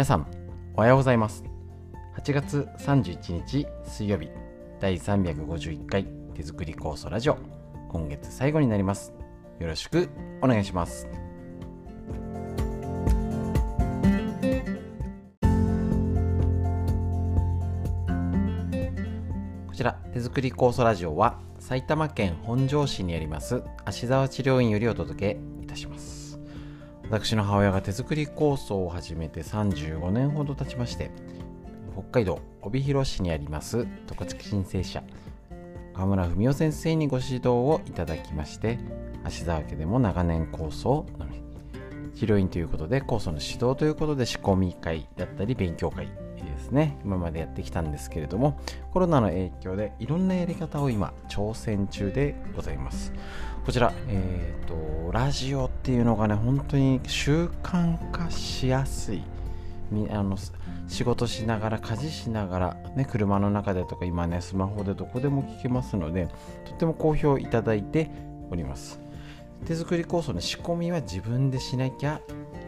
皆さんおはようございます。8月31日水曜日第351回手作り酵素ラジオ。今月最後になります。よろしくお願いします。こちら手作り酵素ラジオは埼玉県本庄市にあります芦沢治療院よりお届けいたします。私の母親が手作り構想を始めて35年ほど経ちまして北海道帯広市にあります十勝申請者河村文夫先生にご指導をいただきまして芦沢家でも長年構想を飲み治療院ということで酵素の指導ということで仕込み会だったり勉強会ですね。今までやってきたんですけれどもコロナの影響でいろんなやり方を今挑戦中でございます。こちら、えっ、ー、とラジオっていうのがね本当に習慣化しやすい。あの仕事しながら家事しながら、ね、車の中でとか今ねスマホでどこでも聞けますのでとっても好評いただいております。手作り酵素の仕込みは自分でしなきゃ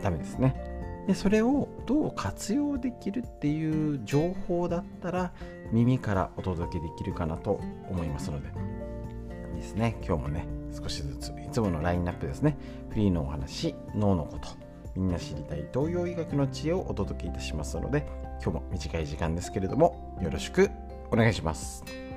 ダメですね。でそれをどう活用できるっていう情報だったら耳からお届けできるかなと思いますので。ですね。今日もね少しずついつものラインナップですね。フリーのお話脳のことみんな知りたい東洋医学の知恵をお届けいたしますので今日も短い時間ですけれどもよろしくお願いします。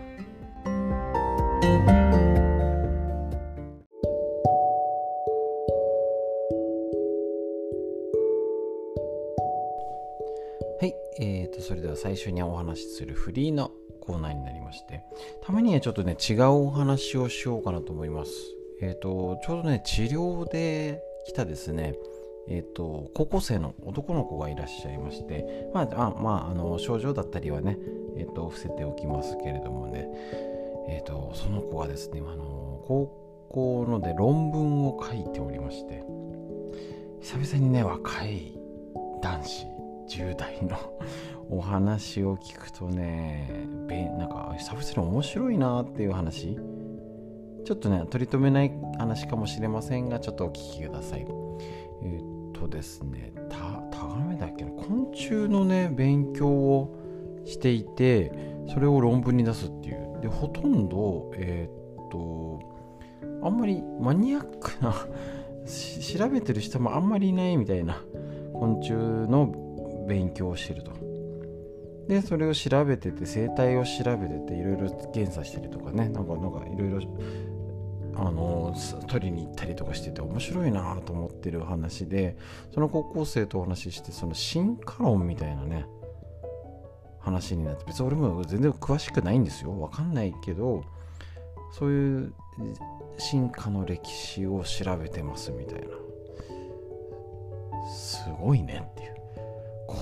はい、えーと、それでは最初にお話しするフリーのコーナーになりましてたまにはちょっとね違うお話をしようかなと思います。えっ、ー、とちょうどね治療で来たですねえーと、高校生の男の子がいらっしゃいまして、まああまあ、あの症状だったりはね、えーと、伏せておきますけれどもね、えーと、その子がですねあの高校ので論文を書いておりまして久々にね若い男子10代のお話を聞くとねべなんか久々に面白いなっていう話。ちょっとね取り留めない話かもしれませんがちょっとお聞きください。えーとですねタガメだっけな？昆虫のね勉強をしていてそれを論文に出すっていう。でほとんどえー、っとあんまりマニアックな調べてる人もあんまりいないみたいな昆虫の勉強してると。でそれを調べてて生態を調べてていろいろ検査したりとかね。なんかなんかいろいろあの取りに行ったりとかしてて面白いなと思ってる話でその高校生とお話ししてその進化論みたいなね話になって別に俺も全然詳しくないんですよ。分かんないけどそういう進化の歴史を調べてますみたいな。すごいねっていう。高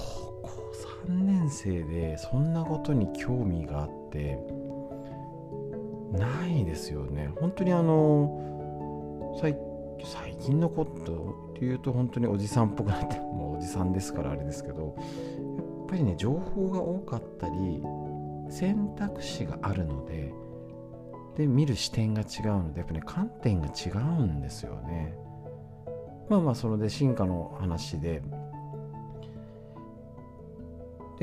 校3年生でそんなことに興味があってないですよね。本当にあの最近のことっていうと本当におじさんっぽくなって もうおじさんですからあれですけどやっぱりね情報が多かったり選択肢があるのでで見る視点が違うのでやっぱね観点が違うんですよね。まあまあそれで進化の話で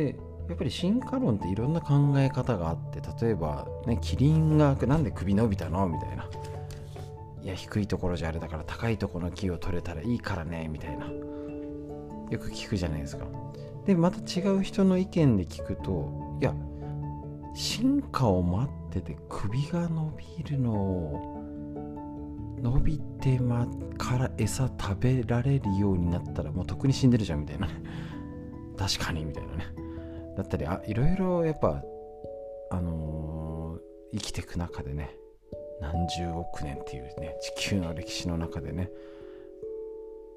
でやっぱり進化論っていろんな考え方があって例えば、ね、キリンがなんで首伸びたの？みたいな。いや低いところじゃあれだから高いところの木を取れたらいいからねみたいな。よく聞くじゃないですか。でまた違う人の意見で聞くといや進化を待ってて首が伸びるのを伸びてまから餌食べられるようになったらもうとっくに死んでるじゃんみたいな。確かにみたいなね。だったりあいろいろやっぱあのー、生きていく中でね何十億年っていうね地球の歴史の中でね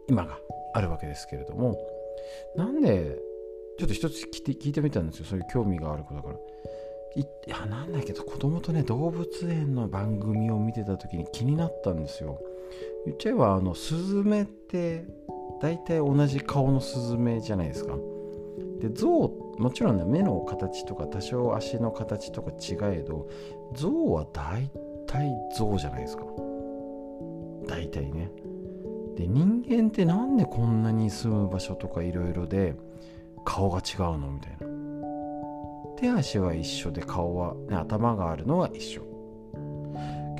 今があるわけですけれどもなんでちょっと一つ聞いて聞いてみたんですよ。そういう興味がある子だから。いいやなんだけど子供とね動物園の番組を見てた時に気になったんですよ。言っちゃえばあのスズメって大体同じ顔のスズメじゃないですか。で象もちろんね目の形とか多少足の形とか違えど象は大体象じゃないですか。大体ね。で人間ってなんでこんなに住む場所とかいろいろで顔が違うのみたいな。手足は一緒で顔は、ね、頭があるのは一緒。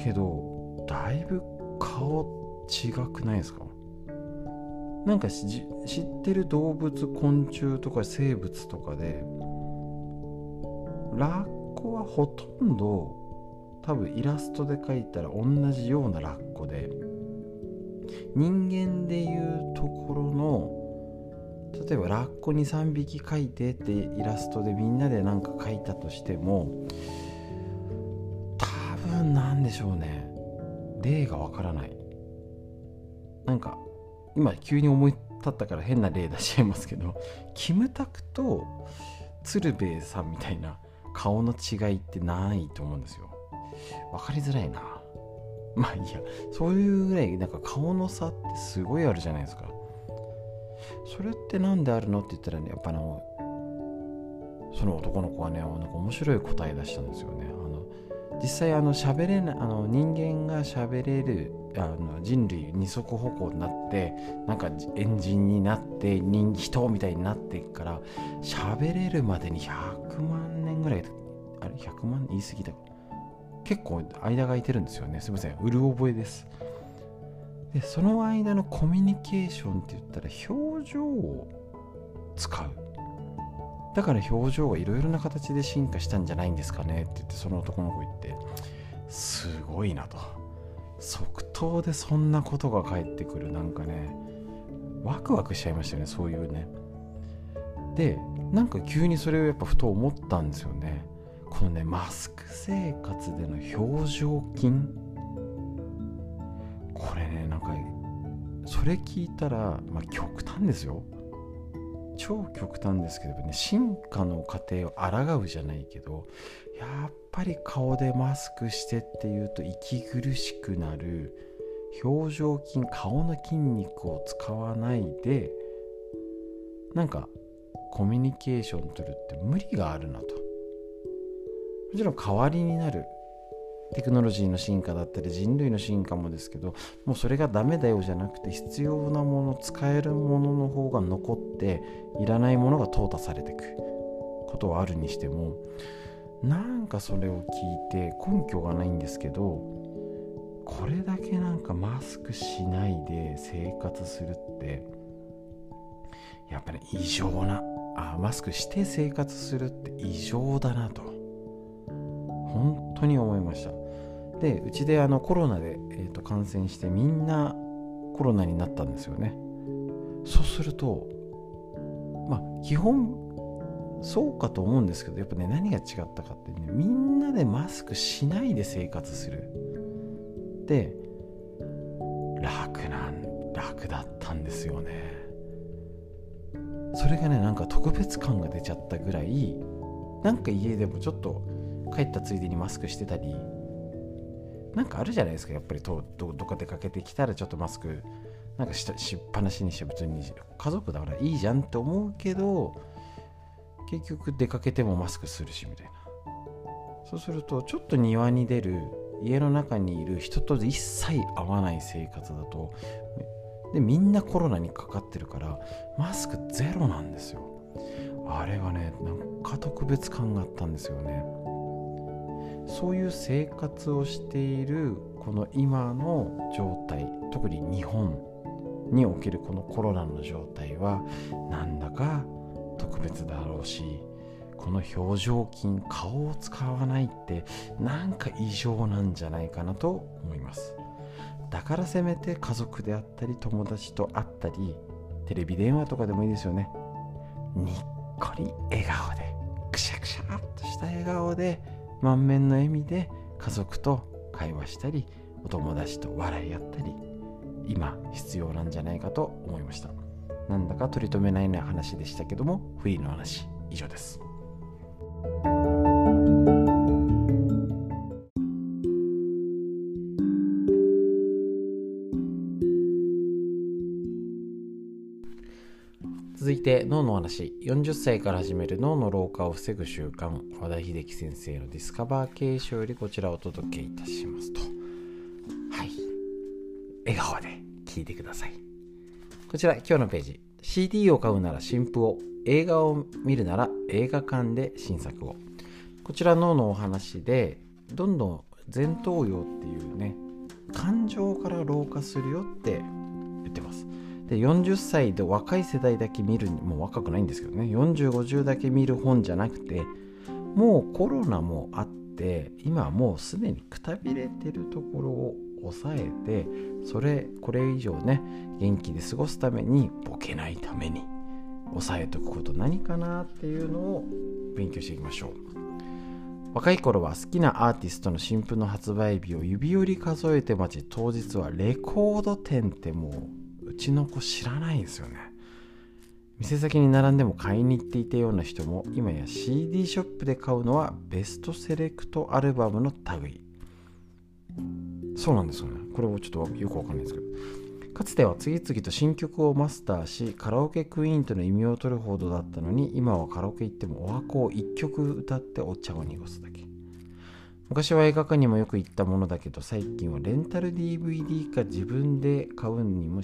けどだいぶ顔違くないですか？なんか知ってる動物昆虫とか生物とかでラッコはほとんど多分イラストで描いたら同じようなラッコで人間でいうところの例えばラッコに3匹描いてってイラストでみんなで何か描いたとしても多分なんでしょうね。例がわからない。なんか今急に思い立ったから変な例出しちゃいますけど キムタクと鶴瓶さんみたいな顔の違いってないと思うんですよ。分かりづらいな。まあいいや。そういうぐらいなんか顔の差ってすごいあるじゃないですか。それって何であるのって言ったらねやっぱあのその男の子はねなんか面白い答え出したんですよね。あの実際あの喋れないあの人間が喋れるあの人類二足歩行になってなんかエンジンになって人人みたいになってから喋れるまでに100万年ぐらいあれ100万言い過ぎだ結構間が空いてるんですよね。すいません。うる覚えです。でその間のコミュニケーションって言ったら表情を使う。だから表情がいろいろな形で進化したんじゃないんですかねって言ってその男の子言ってすごいなと。即答でそんなことが返ってくる。なんかねワクワクしちゃいましたよねそういうね。でなんか急にそれをやっぱふと思ったんですよね。このねマスク生活での表情筋。これねなんかそれ聞いたら、まあ、極端ですよ。超極端ですけどね進化の過程を抗うじゃないけどやっぱり顔でマスクしてっていうと息苦しくなる表情筋顔の筋肉を使わないでなんかコミュニケーション取るって無理があるなと。もちろん代わりになるテクノロジーの進化だったり人類の進化もですけどもうそれがダメだよじゃなくて必要なもの使えるものの方が残っていらないものが淘汰されていく。ことはあるにしてもなんかそれを聞いて根拠がないんですけどこれだけなんかマスクしないで生活するってやっぱり異常なあマスクして生活するって異常だなと本当に思いました。でうちであのコロナで、えーと、感染してみんなコロナになったんですよね。そうするとまあ基本そうかと思うんですけどやっぱね何が違ったかってねみんなでマスクしないで生活する。で楽なん楽だったんですよね。それがねなんか特別感が出ちゃったぐらいなんか家でもちょっと帰ったついでにマスクしてたりなんかあるじゃないですかやっぱりどどっか出かけてきたらちょっとマスクなんかししっぱなしにして別に家族だからいいじゃんって思うけど結局出かけてもマスクするしみたいな。そうするとちょっと庭に出る家の中にいる人と一切会わない生活だとでみんなコロナにかかってるからマスクゼロなんですよ。あれがねなんか特別感があったんですよね。そういう生活をしているこの今の状態特に日本におけるこのコロナの状態はなんだか特別だろうしこの表情筋顔を使わないってなんか異常なんじゃないかなと思います。だからせめて家族であったり友達と会ったりテレビ電話とかでもいいですよね。にっこり笑顔でくしゃくしゃっとした笑顔で満面の笑みで家族と会話したりお友達と笑い合ったり今必要なんじゃないかと思いました。なんだか取り留めないような話でしたけどもフリーの話。以上です。続いて脳の話。40歳から始める脳の老化を防ぐ習慣和田秀樹先生のディスカバー継承よりこちらをお届けいたしますと。はい。笑顔で聞いてください。こちら今日のページ。CD を買うなら新譜を。映画を見るなら映画館で新作を。こちら脳のお話でどんどん前頭葉っていうね感情から老化するよって言ってます。で40歳で若い世代だけ見るもう若くないんですけどね。4050だけ見る本じゃなくてもうコロナもあって今もうすでにくたびれてるところを抑えてそれこれ以上ね元気で過ごすためにボケないために抑えとくこと何かなっていうのを勉強していきましょう。若い頃は好きなアーティストの新譜の発売日を指折り数えて待ち当日はレコード店ってもううちの子知らないんですよね。店先に並んでも買いに行っていたような人も今や CD ショップで買うのはベストセレクトアルバムの類。そうなんですよね。これもちょっとよくわかんないですけど。かつては次々と新曲をマスターしカラオケクイーンとの異名を取るほどだったのに今はカラオケ行ってもお箱を1曲歌ってお茶を濁すだけ。昔は映画館にもよく行ったものだけど最近はレンタル DVD か自分で買うにも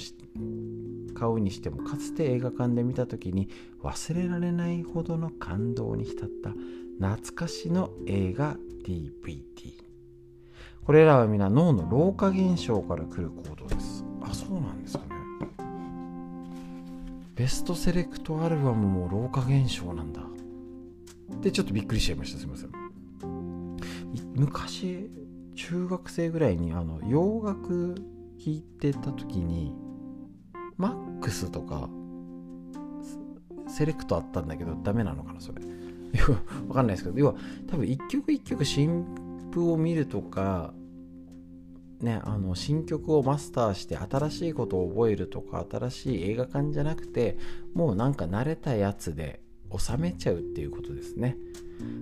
買うにしてもかつて映画館で見た時に忘れられないほどの感動に浸った懐かしの映画 DVD これらは皆脳の老化現象から来る行動です。あそうなんですかね。ベストセレクトアルバムも老化現象なんだ。でちょっとびっくりしちゃいました。すいません。昔中学生ぐらいにあの洋楽聴いてた時にマックスとかセレクトあったんだけどダメなのかなそれ。わかんないですけど。要は多分一曲一曲新譜を見るとかね、あの新曲をマスターして新しいことを覚えるとか新しい映画館じゃなくてもうなんか慣れたやつで収めちゃうっていうことですね。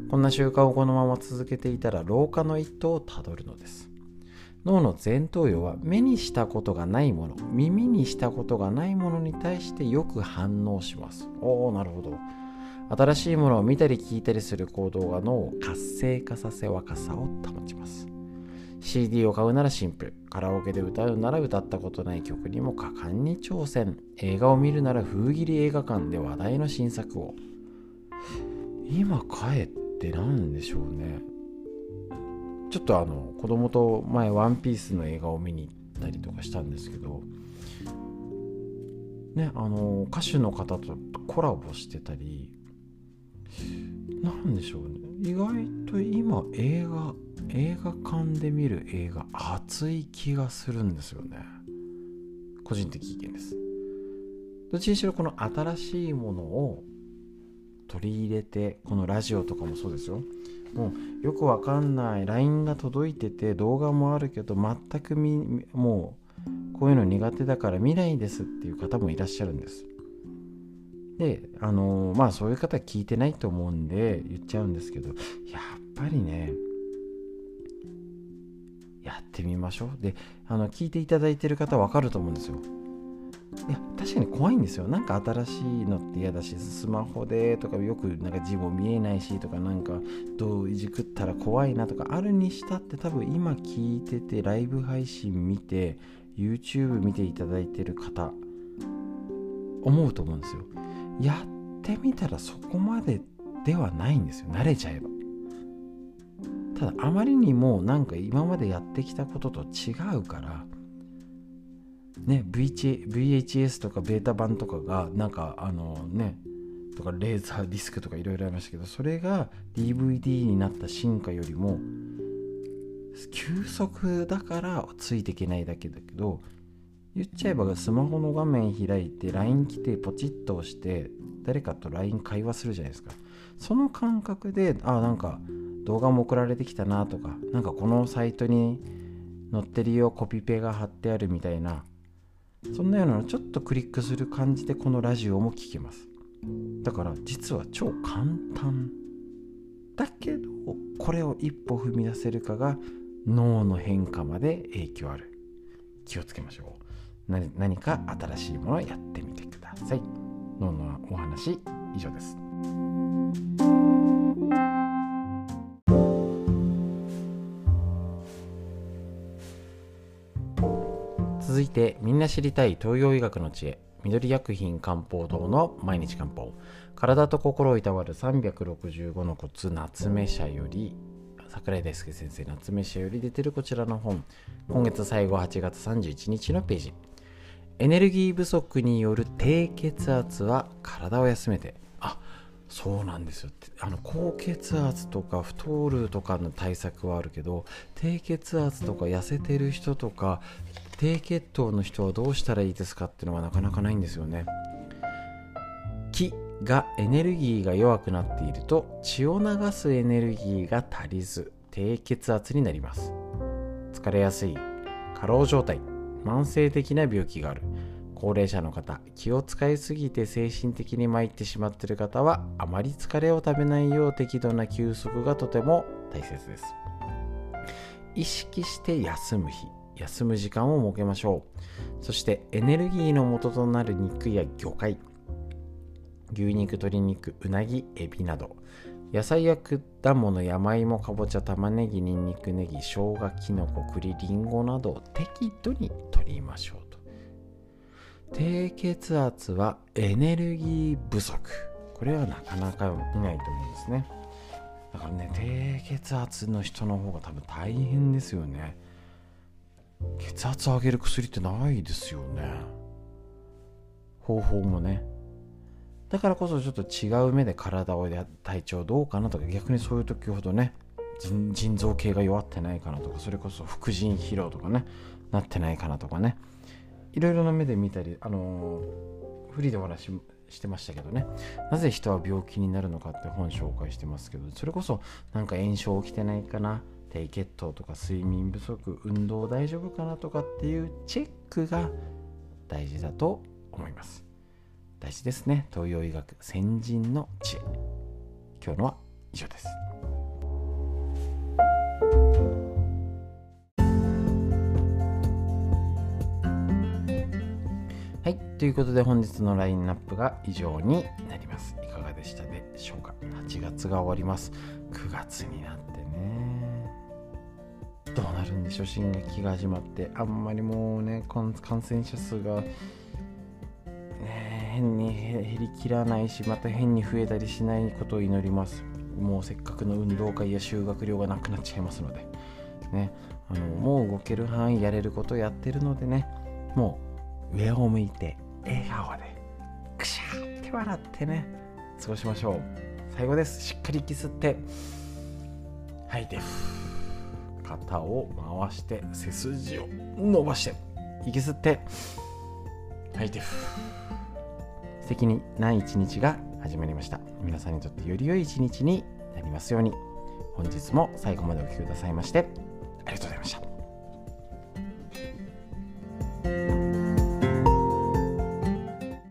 こんな習慣をこのまま続けていたら老化の一途をたどるのです。脳の前頭葉は目にしたことがないもの耳にしたことがないものに対してよく反応します。おおなるほど。新しいものを見たり聞いたりする行動が脳を活性化させ若さを保ちます。CD を買うならシンプル。カラオケで歌うなら歌ったことない曲にも果敢に挑戦。映画を見るなら封切り映画館で話題の新作を。今帰って何でしょうね。ちょっとあの子供と前ワンピースの映画を見に行ったりとかしたんですけど。ねあの歌手の方とコラボしてたり何でしょうね。意外と今映画映画館で見る映画熱い気がするんですよね。個人的意見です。どっちにしろこの新しいものを取り入れてこのラジオとかもそうですよ。もうよくわかんない。LINE が届いてて動画もあるけど全くみもうこういうの苦手だから見ないですっていう方もいらっしゃるんです。であのー、まあそういう方聞いてないと思うんで言っちゃうんですけどやっぱりねやってみましょう。であの聞いていただいてる方分かると思うんですよ。いや確かに怖いんですよ。なんか新しいのって嫌だしスマホでとかよくなんか字も見えないしとかなんかどういじくったら怖いなとかあるにしたって多分今聞いててライブ配信見て YouTube 見ていただいてる方思うと思うんですよ。やってみたらそこまでではないんですよ。慣れちゃえば。ただあまりにもなんか今までやってきたことと違うからね VHS とかベータ版とかがなんかあのねとかレーザーディスクとかいろいろありましたけどそれが DVD になった進化よりも急速だからついていけないだけだけど言っちゃえばスマホの画面開いて LINE 来てポチッと押して誰かと LINE 会話するじゃないですか。その感覚であなんか動画も送られてきたなとかなんかこのサイトに載ってるよコピペが貼ってあるみたいなそんなようなのちょっとクリックする感じでこのラジオも聞けます。だから実は超簡単。だけどこれを一歩踏み出せるかが脳の変化まで影響ある。気をつけましょう。何か新しいものをやってみてください。脳のお話？以上です。続いてみんな知りたい東洋医学の知恵。緑薬品漢方堂の毎日漢方。体と心をいたわる365のコツ夏目社より桜井大輔先生夏目社より出てるこちらの本。今月最後8月31日のページ。エネルギー不足による低血圧は体を休めて。あそうなんですよ。あの高血圧とか太るとかの対策はあるけど低血圧とか痩せてる人とか低血糖の人はどうしたらいいですかっていうのはなかなかないんですよね。気がエネルギーが弱くなっていると血を流すエネルギーが足りず低血圧になります。疲れやすい過労状態。慢性的な病気がある。高齢者の方気を使いすぎて精神的に参ってしまっている方はあまり疲れを食べないよう適度な休息がとても大切です。意識して休む日休む時間を設けましょう。そしてエネルギーの元となる肉や魚介牛肉鶏肉うなぎエビなど野菜や果物山芋かぼちゃ玉ねぎにんにくネギ生姜きのこ栗りんごなどを適度に取りましょうと。低血圧はエネルギー不足。これはなかなか見ないと思うんですね。だからね低血圧の人の方が多分大変ですよね。血圧上げる薬ってないですよね。方法もね。だからこそちょっと違う目で体をや体調どうかなとか逆にそういう時ほどね腎臓系が弱ってないかなとかそれこそ副腎疲労とかねなってないかなとかねいろいろな目で見たりあのー、フリーでお話してましたけどねなぜ人は病気になるのかって本紹介してますけどそれこそなんか炎症起きてないかな低血糖とか睡眠不足運動大丈夫かなとかっていうチェックが大事だと思います。大事ですね。東洋医学先人の知恵。今日のは以上です。はい。ということで本日のラインナップが以上になります。いかがでしたでしょうか？8月が終わります。9月になってね。どうなるんでしょう？進撃が始まって。あんまりもうね感染者数が変に減りきらないしまた変に増えたりしないことを祈ります。もうせっかくの運動会や修学旅がなくなっちゃいますので。ね。あのもう動ける範囲やれることやってるのでね。もう上を向いて笑顔でくしゃって笑ってね。過ごしましょう。最後です。しっかり息吸って吐いて肩を回して背筋を伸ばして息吸って吐いて素敵にない一日が始まりました。皆さんにとってより良い一日になりますように。本日も最後までお聴きくださいましてありがとうございました。